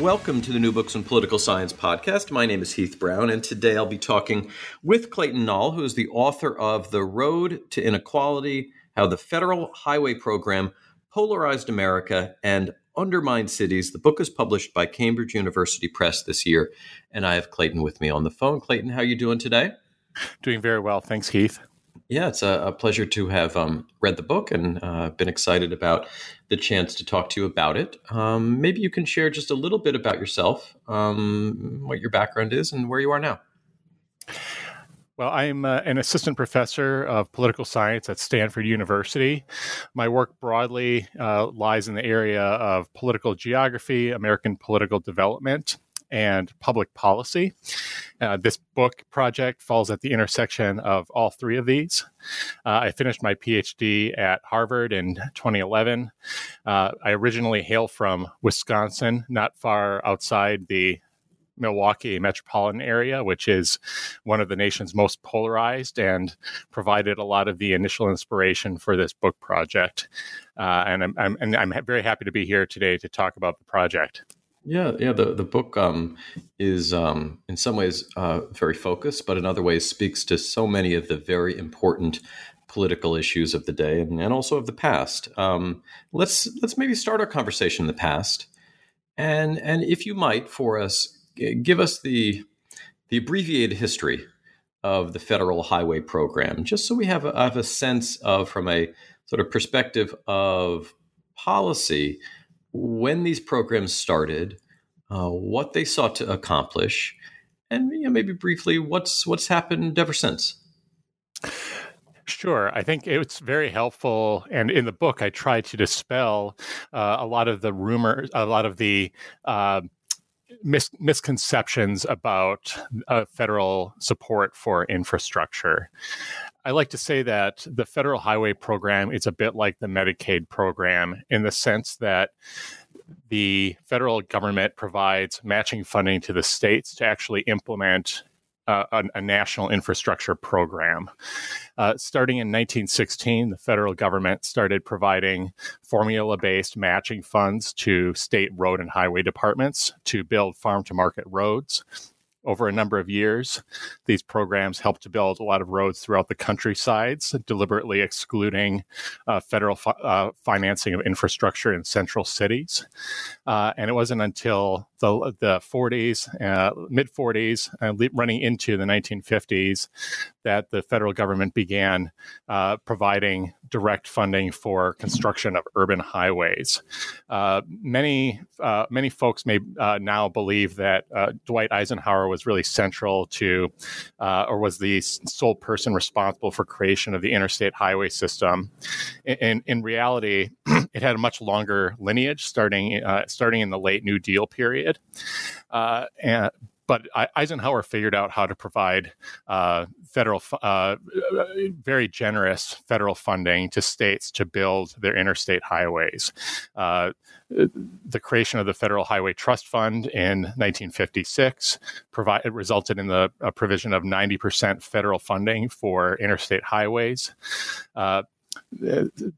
Welcome to the New Books in Political Science podcast. My name is Heath Brown, and today I'll be talking with Clayton Nall, who is the author of The Road to Inequality How the Federal Highway Program Polarized America and Undermined Cities. The book is published by Cambridge University Press this year, and I have Clayton with me on the phone. Clayton, how are you doing today? Doing very well. Thanks, Heath. Yeah, it's a, a pleasure to have um, read the book and uh, been excited about the chance to talk to you about it. Um, maybe you can share just a little bit about yourself, um, what your background is, and where you are now. Well, I'm uh, an assistant professor of political science at Stanford University. My work broadly uh, lies in the area of political geography, American political development, and public policy. Uh, this book project falls at the intersection of all three of these. Uh, I finished my PhD at Harvard in 2011. Uh, I originally hail from Wisconsin, not far outside the Milwaukee metropolitan area, which is one of the nation's most polarized and provided a lot of the initial inspiration for this book project. Uh, and, I'm, I'm, and I'm very happy to be here today to talk about the project. Yeah, yeah. The the book um, is um, in some ways uh, very focused, but in other ways speaks to so many of the very important political issues of the day and, and also of the past. Um, let's let's maybe start our conversation in the past, and and if you might for us, give us the the abbreviated history of the federal highway program, just so we have a, have a sense of from a sort of perspective of policy when these programs started, uh, what they sought to accomplish, and you know, maybe briefly what's what's happened ever since. Sure. I think it's very helpful. And in the book, I try to dispel uh, a lot of the rumors, a lot of the uh, mis- misconceptions about uh, federal support for infrastructure. I like to say that the federal highway program is a bit like the Medicaid program in the sense that the federal government provides matching funding to the states to actually implement uh, a, a, national infrastructure program. Uh, starting in 1916, the federal government started providing formula based matching funds to state road and highway departments to build farm to market roads over a number of years. These programs helped to build a lot of roads throughout the countrysides, deliberately excluding uh, federal fi- uh, financing of infrastructure in central cities. Uh, and it wasn't until the, the 40s, uh, mid 40s, running into the 1950s, that the federal government began uh, providing direct funding for construction of urban highways. Uh, many uh, many folks may uh, now believe that uh, Dwight Eisenhower was really central to, uh, or was the sole person responsible for creation of the interstate highway system. In, in reality, it had a much longer lineage, starting starting in the late New Deal period. and but Eisenhower figured out how to provide uh, federal, uh, very generous federal funding to states to build their interstate highways. Uh, the creation of the Federal Highway Trust Fund in 1956 provide, resulted in the provision of 90% federal funding for interstate highways uh,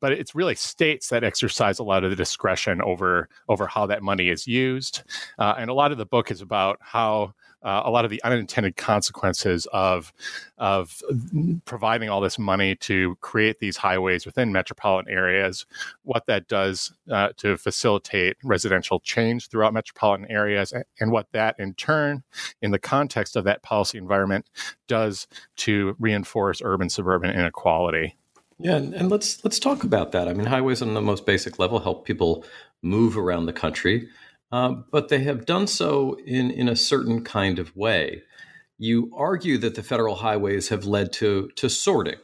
but it's really states that exercise a lot of the discretion over over how that money is used, uh, and a lot of the book is about how uh, a lot of the unintended consequences of of providing all this money to create these highways within metropolitan areas, what that does uh, to facilitate residential change throughout metropolitan areas, and what that in turn, in the context of that policy environment, does to reinforce urban suburban inequality. Yeah, and let's let's talk about that. I mean, highways on the most basic level help people move around the country. Uh, but they have done so in, in a certain kind of way. You argue that the federal highways have led to, to sorting.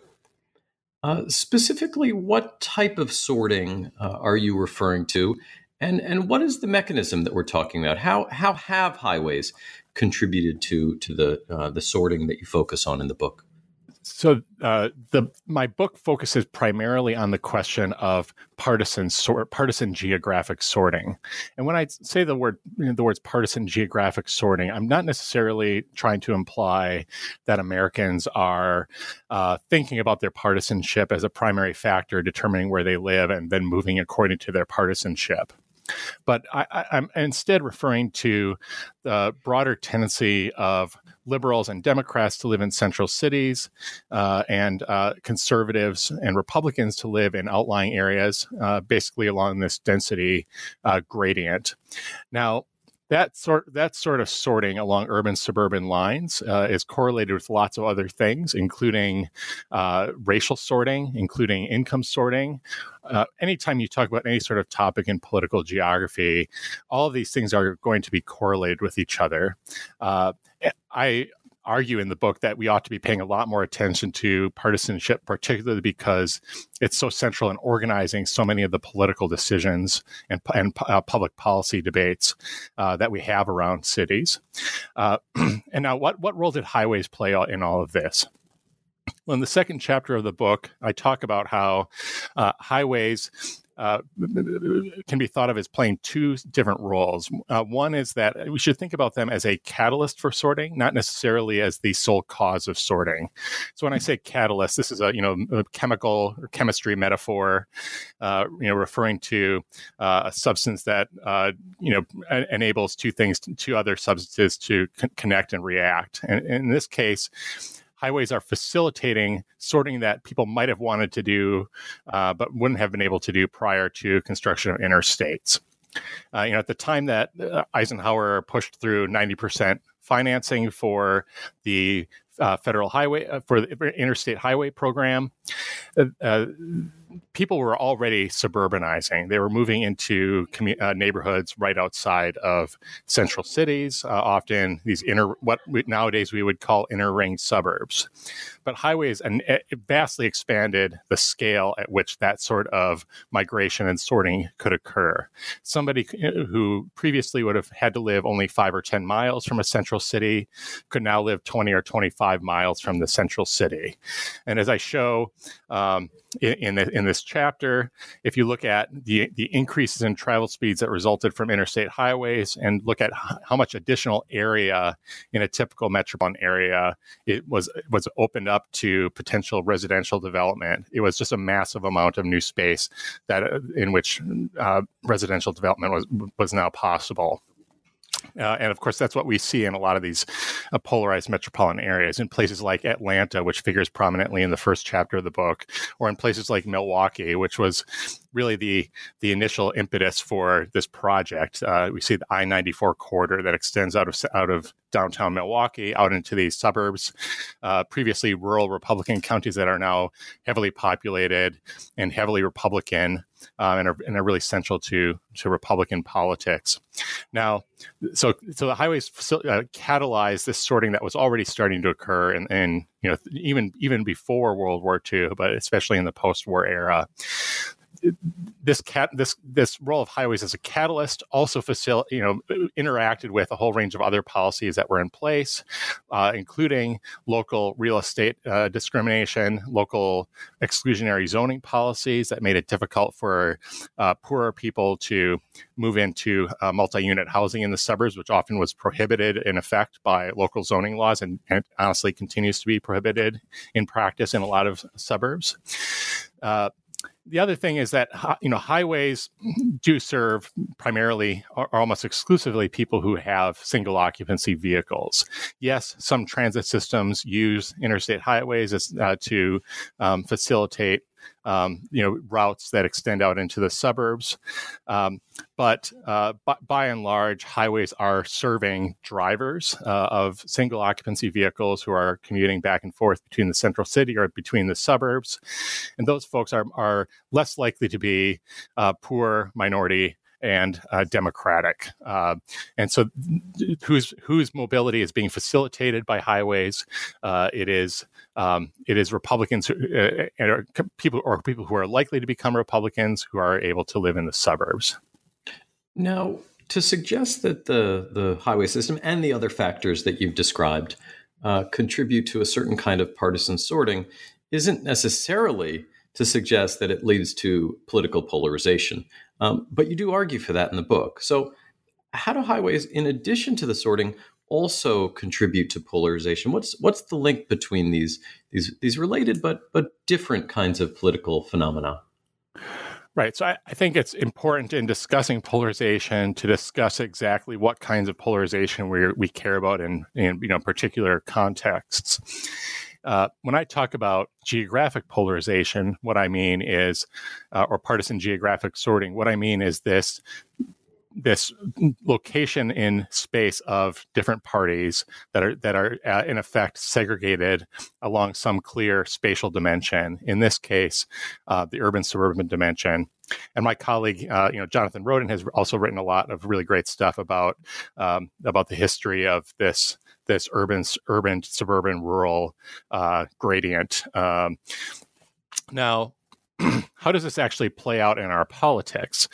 Uh, specifically, what type of sorting uh, are you referring to? And and what is the mechanism that we're talking about? How how have highways contributed to to the uh, the sorting that you focus on in the book? So uh, the my book focuses primarily on the question of partisan sort partisan geographic sorting, and when I say the word you know, the words partisan geographic sorting, I'm not necessarily trying to imply that Americans are uh, thinking about their partisanship as a primary factor determining where they live and then moving according to their partisanship. But I, am instead referring to the broader tendency of liberals and Democrats to live in central cities uh, and uh, conservatives and Republicans to live in outlying areas, uh, basically along this density uh, gradient. Now, that sort that sort of sorting along urban suburban lines uh, is correlated with lots of other things, including uh, racial sorting, including income sorting. Uh, anytime you talk about any sort of topic in political geography, all of these things are going to be correlated with each other. Uh, I argue in the book that we ought to be paying a lot more attention to partisanship, particularly because it's so central in organizing so many of the political decisions and, and uh, public policy debates uh, that we have around cities. Uh, and now, what, what role did highways play in all of this? Well, in the second chapter of the book, I talk about how uh, highways uh, can be thought of as playing two different roles. Uh, one is that we should think about them as a catalyst for sorting, not necessarily as the sole cause of sorting. So when I say catalyst, this is a you know a chemical or chemistry metaphor, uh, you know, referring to uh, a substance that uh, you know enables two things, two other substances to connect and react. And, and in this case highways are facilitating sorting that people might have wanted to do, uh, but wouldn't have been able to do prior to construction of interstates. Uh, you know, at the time that uh, Eisenhower pushed through 90% financing for the uh, federal highway uh, for the interstate highway program, uh, uh, people were already suburbanizing. They were moving into commu- uh, neighborhoods right outside of central cities, uh, often these inner, what we, nowadays we would call inner ring suburbs. But highways and vastly expanded the scale at which that sort of migration and sorting could occur. Somebody uh, who previously would have had to live only five or 10 miles from a central city could now live 20 or 25 miles from the central city. And as I show um, in, in, the, in this chapter, if you look at the, the increases in travel speeds that resulted from interstate highways and look at how much additional area in a typical metropolitan area it was was opened up to potential residential development, it was just a massive amount of new space that uh, in which uh, residential development was was now possible. Uh, and of course, that's what we see in a lot of these uh, polarized metropolitan areas, in places like Atlanta, which figures prominently in the first chapter of the book, or in places like Milwaukee, which was really the the initial impetus for this project. Uh, we see the I ninety four corridor that extends out of out of downtown Milwaukee out into these suburbs, uh, previously rural Republican counties that are now heavily populated and heavily Republican. Uh, and, are, and are really central to to Republican politics. Now, so so the highways uh, catalyzed this sorting that was already starting to occur, and you know even even before World War II, but especially in the post-war era this cat this this role of highways as a catalyst also facil- you know interacted with a whole range of other policies that were in place, uh, including local real estate uh, discrimination, local exclusionary zoning policies that made it difficult for uh, poorer people to move into uh, multi-unit housing in the suburbs, which often was prohibited in effect by local zoning laws, and, and honestly continues to be prohibited in practice in a lot of suburbs. Uh, the other thing is that you know highways do serve primarily or almost exclusively people who have single occupancy vehicles. Yes, some transit systems use interstate highways as, uh, to um, facilitate um, you know routes that extend out into the suburbs. Um, but uh, by, by, and large, highways are serving drivers uh, of single occupancy vehicles who are commuting back and forth between the central city or between the suburbs, and those folks are are less likely to be uh, poor minority and uh, democratic. Uh, and so, whose whose mobility is being facilitated by highways? Uh, it is um, it is Republicans who, uh, and people or people who are likely to become Republicans who are able to live in the suburbs. Now, to suggest that the the highway system and the other factors that you've described uh, contribute to a certain kind of partisan sorting isn't necessarily to suggest that it leads to political polarization. Um, but you do argue for that in the book. So, how do highways, in addition to the sorting, also contribute to polarization? What's what's the link between these these these related but but different kinds of political phenomena? Right. So I, I, think it's important in discussing polarization to discuss exactly what kinds of polarization we we care about in, in you know particular contexts. Uh, when I talk about geographic polarization, what I mean is, uh, or partisan geographic sorting, what I mean is this this location in space of different parties that are that are uh, in effect segregated along some clear spatial dimension. In this case, uh, the urban suburban dimension. And my colleague, uh, you know, Jonathan Rodden has also written a lot of really great stuff about um, about the history of this this urban urban suburban rural uh, gradient. Um, now, how does this actually play out in our politics?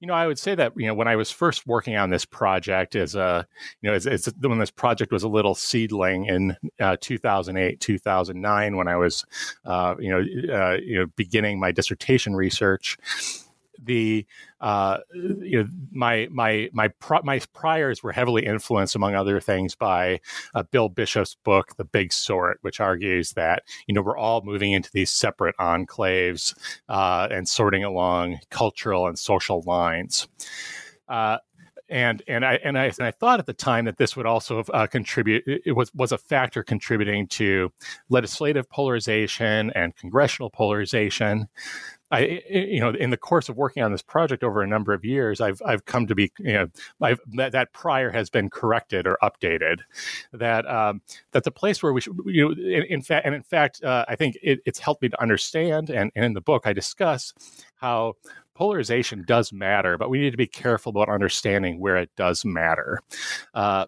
You know, I would say that you know when I was first working on this project as a you know as, as when this project was a little seedling in uh, 2008 2009 when I was uh, you know uh, you know beginning my dissertation research the uh, you know my my my pro- my priors were heavily influenced, among other things, by uh, Bill Bishop's book, The Big Sort, which argues that you know we're all moving into these separate enclaves uh, and sorting along cultural and social lines. Uh, and and I and I and I thought at the time that this would also uh, contribute. It was was a factor contributing to legislative polarization and congressional polarization. I, you know, in the course of working on this project over a number of years, I've I've come to be, you know, I've, that that prior has been corrected or updated. That um, that the place where we should, you know, in, in fact, and in fact, uh, I think it, it's helped me to understand, and, and in the book I discuss how polarization does matter, but we need to be careful about understanding where it does matter. Uh,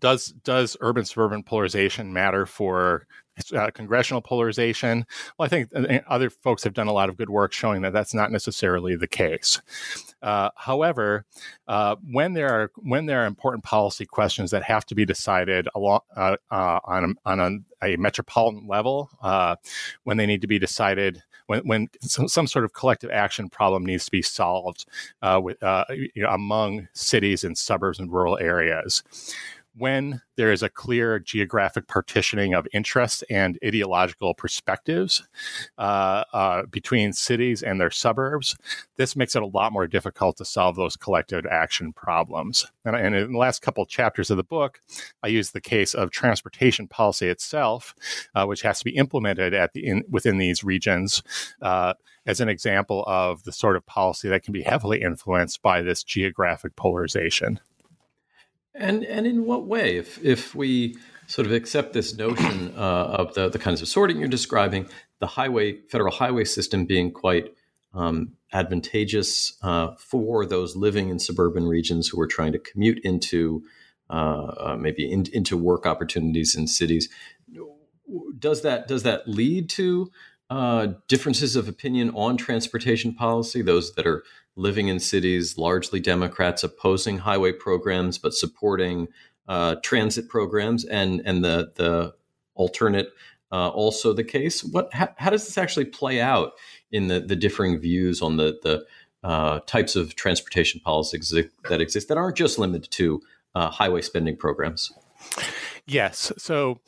does does urban suburban polarization matter for uh, congressional polarization? Well, I think uh, other folks have done a lot of good work showing that that's not necessarily the case. Uh, however, uh, when there are when there are important policy questions that have to be decided along, uh, uh, on on a, a, metropolitan level, when they need to be decided, when when some, some, sort of collective action problem needs to be solved with you know, among cities and suburbs and rural areas when there is a clear geographic partitioning of interests and ideological perspectives uh, uh, between cities and their suburbs, this makes it a lot more difficult to solve those collective action problems. And, and in the last couple of chapters of the book, I use the case of transportation policy itself, uh, which has to be implemented at the in, within these regions uh, as an example of the sort of policy that can be heavily influenced by this geographic polarization. And and in what way, if if we sort of accept this notion uh, of the the kinds of sorting you're describing, the highway federal highway system being quite um, advantageous uh, for those living in suburban regions who are trying to commute into uh, uh maybe in, into work opportunities in cities. Does that does that lead to uh, differences of opinion on transportation policy? Those that are living in cities, largely Democrats opposing highway programs but supporting uh, transit programs, and and the the alternate uh, also the case. What how, how, does this actually play out in the the differing views on the the uh, types of transportation policies that exist that aren't just limited to uh, highway spending programs? Yes. So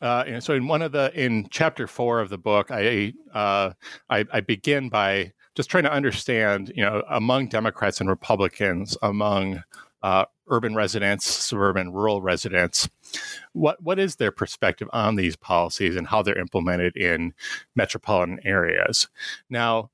uh, so in one of the in chapter four of the book, I, uh, I, I begin by just trying to understand, you know, among Democrats and Republicans, among uh, urban residents, suburban, rural residents, what what is their perspective on these policies and how they're implemented in metropolitan areas? Now,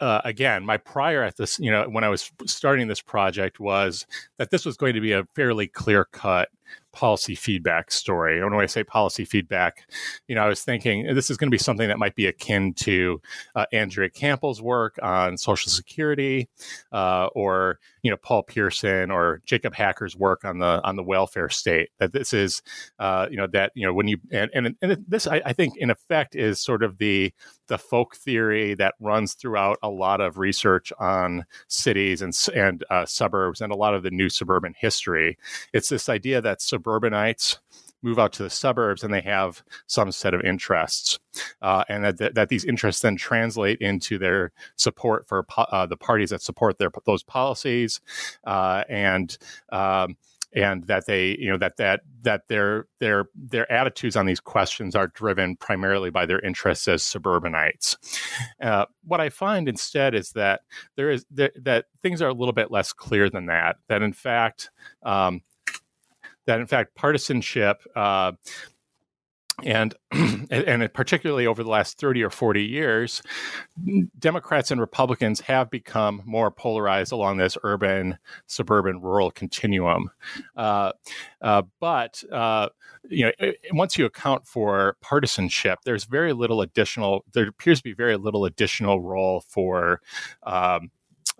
uh, again, my prior at this, you know, when I was starting this project was that this was going to be a fairly clear cut policy feedback story. And when I say policy feedback, you know, I was thinking this is going to be something that might be akin to uh, Andrea Campbell's work on Social Security, uh, or you know, Paul Pierson or Jacob Hacker's work on the on the welfare state. That this is, uh, you know, that you know when you and and, and this I, I think in effect is sort of the the folk theory that runs throughout a lot of research on cities and and uh, suburbs and a lot of the new suburban history. It's this idea that suburbanites move out to the suburbs and they have some set of interests, uh, and that, that these interests then translate into their support for po- uh, the parties that support their those policies, uh, and um, and that they you know that that that their their their attitudes on these questions are driven primarily by their interests as suburbanites. Uh, what I find instead is that there is that, that things are a little bit less clear than that. That in fact. Um, that in fact partisanship uh, and and particularly over the last 30 or 40 years democrats and republicans have become more polarized along this urban suburban rural continuum. Uh, uh, but uh, you know once you account for partisanship there's very little additional there appears to be very little additional role for um,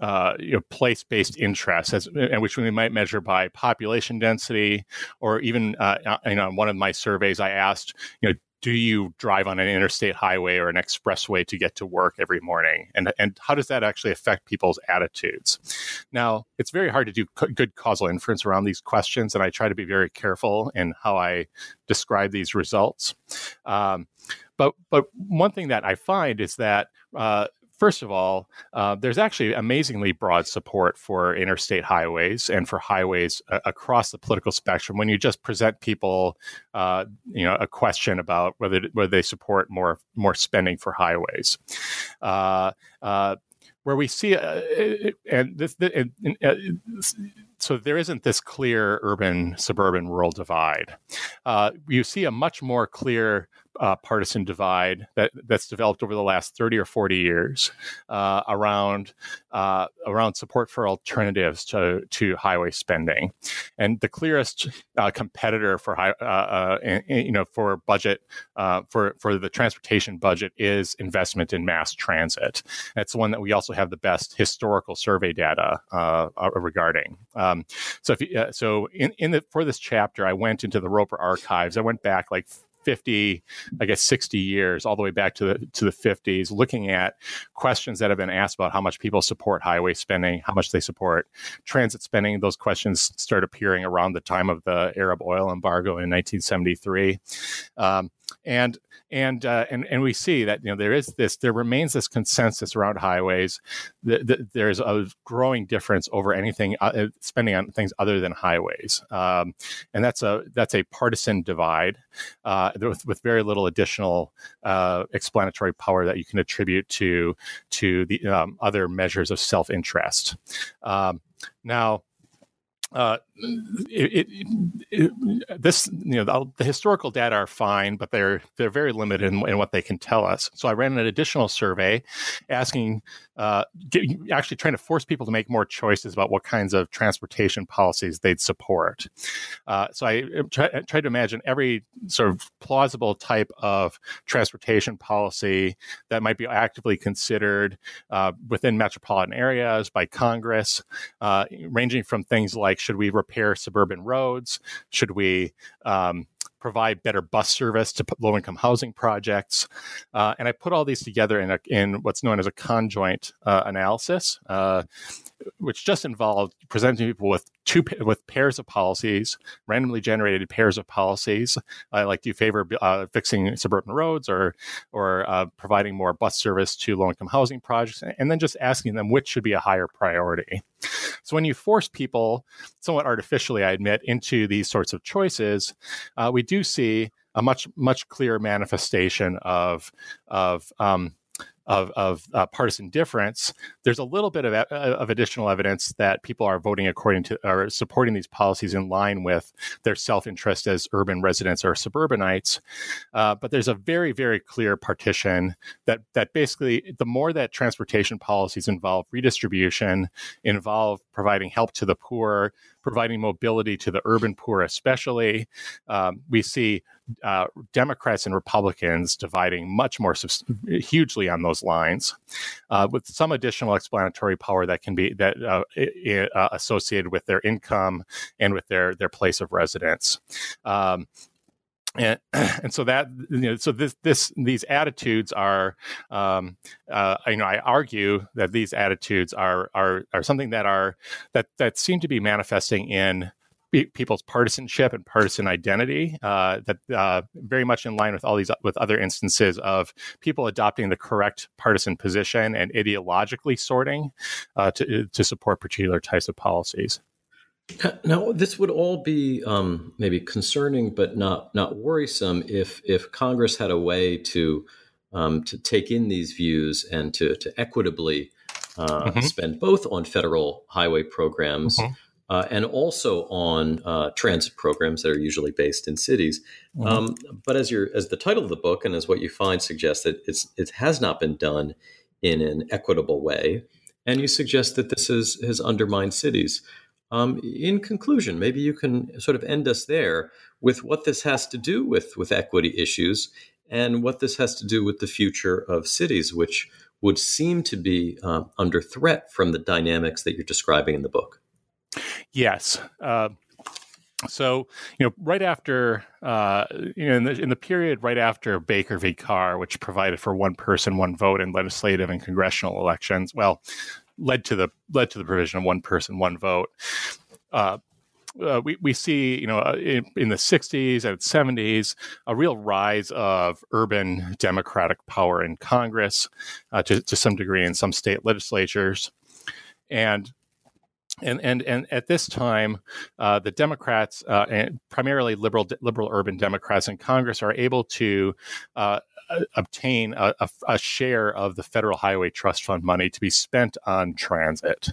uh, you know, place-based interests, as, and which we might measure by population density, or even uh, uh, you know, one of my surveys, I asked, you know, do you drive on an interstate highway or an expressway to get to work every morning? And and how does that actually affect people's attitudes? Now it's very hard to do good causal inference around these questions and i try to be very careful in how i describe these results. Um, but but one thing that i find is that uh, First of all, uh, there's actually amazingly broad support for interstate highways and for highways uh, across the political spectrum. When you just present people, uh, you know, a question about whether whether they support more more spending for highways uh, uh, where we see uh, and this and, uh, so there isn't this clear urban suburban rural divide uh, you see a much more clear uh, partisan divide that that's developed over the last 30 or 40 years uh, around uh, around support for alternatives to to highway spending, and the clearest uh, competitor for high, uh, uh, you know for budget for for the transportation budget is investment in mass transit. That's the one that we also have the best historical survey data regarding. Um, so if so in in the for this chapter, I went into the Roper archives. I went back like 50 i guess 60 years all the way back to the to the 50s looking at questions that have been asked about how much people support highway spending how much they support transit spending. Those questions start appearing around the time of the arab oil embargo in 1973 um, and and uh, and and we see that you know there is this there remains this consensus around highways that, there's a growing difference over anything uh, spending on things other than highways. Um, and that's a that's a partisan divide uh, with, with very little additional uh, explanatory power that you can attribute to to the um, other measures of self interest um, now uh, it, it, this you know the, the, historical data are fine, but they're they're very limited in, in, what they can tell us. So I ran an additional survey, asking, uh, actually trying to force people to make more choices about what kinds of transportation policies they'd support. Uh, so I try, tried to imagine every sort of plausible type of transportation policy that might be actively considered uh, within metropolitan areas by Congress, uh, ranging from things like should we repair suburban roads? Should we um, provide better bus service to low income housing projects. Uh, and I put all these together in, a, in what's known as a conjoint uh, analysis, uh, which just involved presenting people with two with pairs of policies, randomly generated pairs of policies. Like, do you favor uh, fixing suburban roads or or uh, providing more bus service to low income housing projects? And then just asking them which should be a higher priority. So when you force people, somewhat artificially, I admit, into these sorts of choices, uh, we do see a much much clearer manifestation of of um, of, of uh, partisan difference, there's a little bit of, uh, of additional evidence that people are voting according to or supporting these policies in line with their self interest as urban residents or suburbanites. Uh, but there's a very, very clear partition that that basically the more that transportation policies involve redistribution, involve providing help to the poor, providing mobility to the urban poor, especially. Um, we see uh, Democrats and Republicans dividing much more hugely on those lines, uh, with some additional explanatory power that can be that uh, uh, associated with their income and with their their place of residence. Um, and and so that you know so this this these attitudes are um uh you know i argue that these attitudes are are are something that are that that seem to be manifesting in people's partisanship and partisan identity uh, that uh, very much in line with all these with other instances of people adopting the correct partisan position and ideologically sorting uh, to to support particular types of policies now, this would all be um, maybe concerning, but not not worrisome if if Congress had a way to um, to take in these views and to to equitably uh, mm-hmm. spend both on federal highway programs mm-hmm. uh, and also on uh, transit programs that are usually based in cities. Mm-hmm. Um, but as your as the title of the book and as what you find suggests that it's it has not been done in an equitable way, and you suggest that this is has undermined cities. Um, in conclusion, maybe you can sort of end us there with what this has to do with, with equity issues and what this has to do with the future of cities, which would seem to be uh, under threat from the dynamics that you're describing in the book. Yes. Uh, so, you know, right after, uh, you know, in the, in the period right after Baker v. Carr, which provided for one person, one vote in legislative and congressional elections, well, led to the led to the provision of one person, one vote. Uh, uh, we, we see, you know, uh, in, in, the 60s and 70s, a real rise of urban democratic power in Congress uh, to, to some degree in some state legislatures. And and and and at this time, uh, the Democrats, uh, and primarily liberal liberal urban Democrats in Congress, are able to uh, obtain a, a, a, share of the federal highway trust fund money to be spent on transit.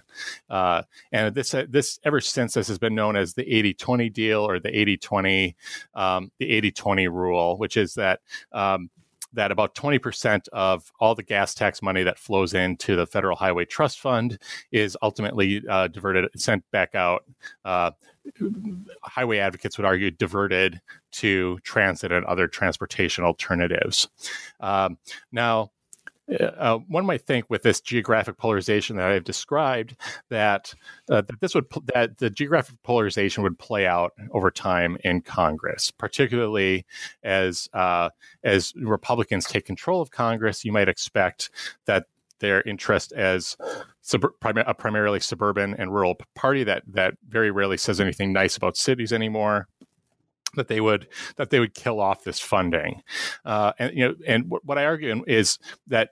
Uh, and this uh, this ever since this has been known as the 80-20 deal or the 80-20 um, the 80-20 rule, which is that um, that about 20% of all the gas tax money that flows into the Federal Highway Trust Fund is ultimately uh, diverted, sent back out. Uh, highway advocates would argue diverted to transit and other transportation alternatives. Um, now, uh, one might think with this geographic polarization that I've described that uh, that this would that the geographic polarization would play out over time in Congress, particularly as uh, as Republicans take control of Congress. You might expect that their interest as sub- prim- a primarily suburban and rural party that that very rarely says anything nice about cities anymore that they would that they would kill off this funding uh, and you know and what i argue is that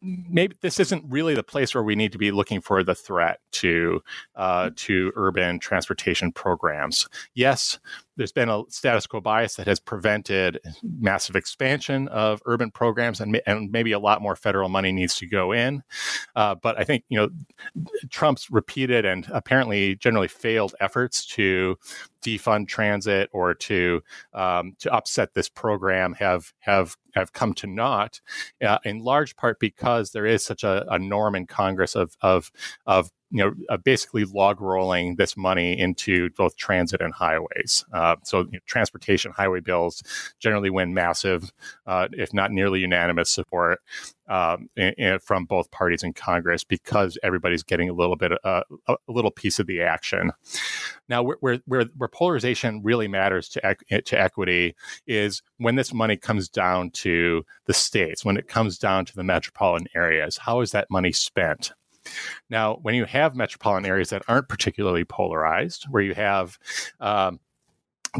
maybe this isn't really the place where we need to be looking for the threat to uh, to urban transportation programs. Yes, there's been a status quo bias that has prevented massive expansion of urban programs, and, and maybe a lot more federal money needs to go in. Uh, but I think you know Trump's repeated and apparently generally failed efforts to defund transit or to um, to upset this program have have have come to naught, uh, in large part because there is such a, a norm in Congress of of of you know, uh, basically log rolling this money into both transit and highways. Uh, so, you know, transportation highway bills generally win massive, uh, if not nearly unanimous support um, in, in, from both parties in Congress because everybody's getting a little bit, uh, a little piece of the action. Now, where, where, where polarization really matters to to equity is when this money comes down to the states, when it comes down to the metropolitan areas. How is that money spent? Now, when you have metropolitan areas that aren't particularly polarized, where you have um,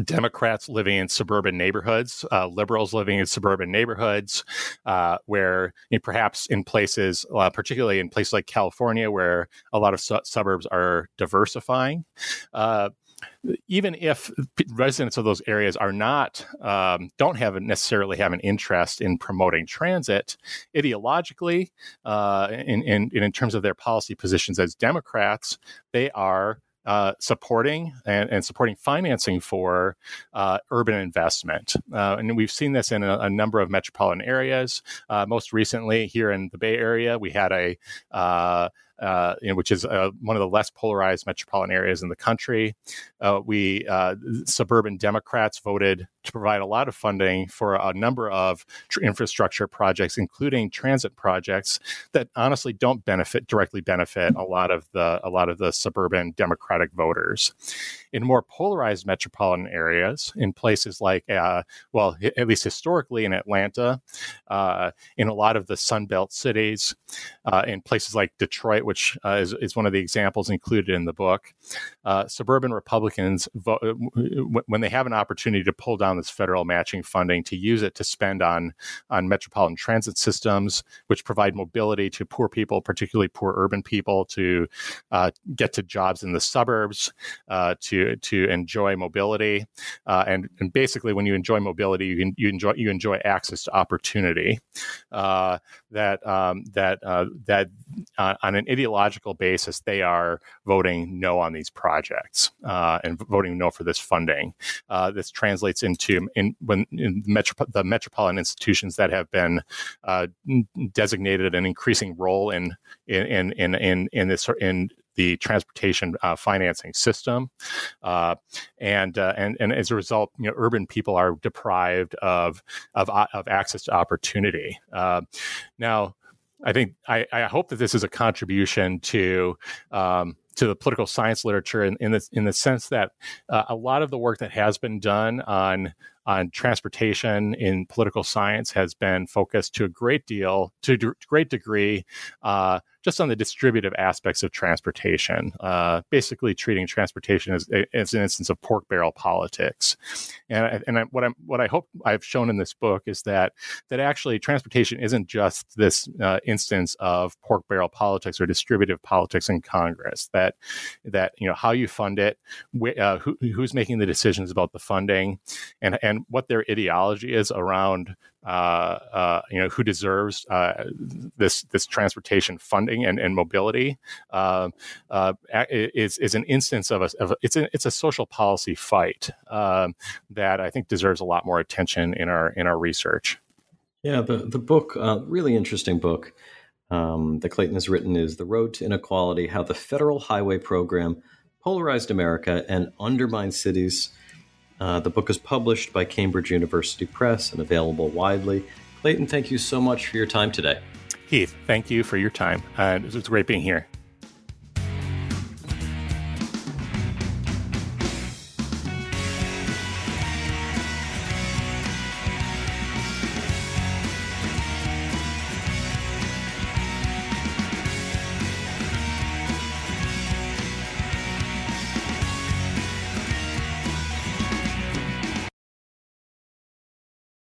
Democrats living in suburban neighborhoods, uh, liberals living in suburban neighborhoods, uh, where you know, perhaps in places, uh, particularly in places like California, where a lot of su- suburbs are diversifying, uh, even if residents of those areas are not um, don't have necessarily have an interest in promoting transit ideologically uh, in, in, in terms of their policy positions as democrats they are uh, supporting and, and, supporting financing for uh, urban investment. Uh, and we've seen this in a, a number of metropolitan areas. Uh, most recently, here in the Bay Area, we had a uh, you know, which is uh, one of the less polarized metropolitan areas in the country. Uh, we uh, suburban Democrats voted to provide a lot of funding for a number of tr- infrastructure projects, including transit projects that honestly don't benefit directly benefit a lot of the a lot of the suburban Democratic voters. In more polarized metropolitan areas, in places like, uh, well, at least historically in Atlanta, uh, in a lot of the Sunbelt cities, in places like Detroit which uh, is, is one of the examples included in the book. Uh, suburban Republicans, vote, uh, when they have an opportunity to pull down this federal matching funding, to use it to spend on on metropolitan transit systems, which provide mobility to poor people, particularly poor urban people, to uh, get to jobs in the suburbs, uh, to to enjoy mobility, uh, and and basically, when you enjoy mobility, you can you enjoy you enjoy access to opportunity. that um, that that on an ideological basis, they are voting no on these projects uh, and voting no for this funding. Uh, this translates into in when in metro, the metropolitan institutions that have been uh, designated an increasing role in in in in in this in the transportation uh, financing system, uh, and uh, and and as a result, you know, urban people are deprived of of, of access to opportunity. Uh, now, I think I, I hope that this is a contribution to um, to the political science literature in, in the in the sense that uh, a lot of the work that has been done on on transportation in political science has been focused to a great deal to a great degree uh, just on the distributive aspects of transportation, uh, basically treating transportation as, as an instance of pork barrel politics. And, and I, what I'm what I hope I've shown in this book is that that actually transportation isn't just this uh, instance of pork barrel politics or distributive politics in Congress. That that you know how you fund it, wh- uh, who, who's making the decisions about the funding, and and what their ideology is around you know who deserves uh, this this transportation funding and, and mobility um, uh, is is an instance of a, of a, it's a it's a social policy fight um, that I think deserves a lot more attention in our in our research. Yeah, the the book uh, really interesting book um, that Clayton has written is "The Road to Inequality: How the Federal Highway Program Polarized America and Undermined Cities." Uh, the book is published by Cambridge University Press and available widely. Clayton, thank you so much for your time today. Heath, thank you for your time. Uh, it was great being here.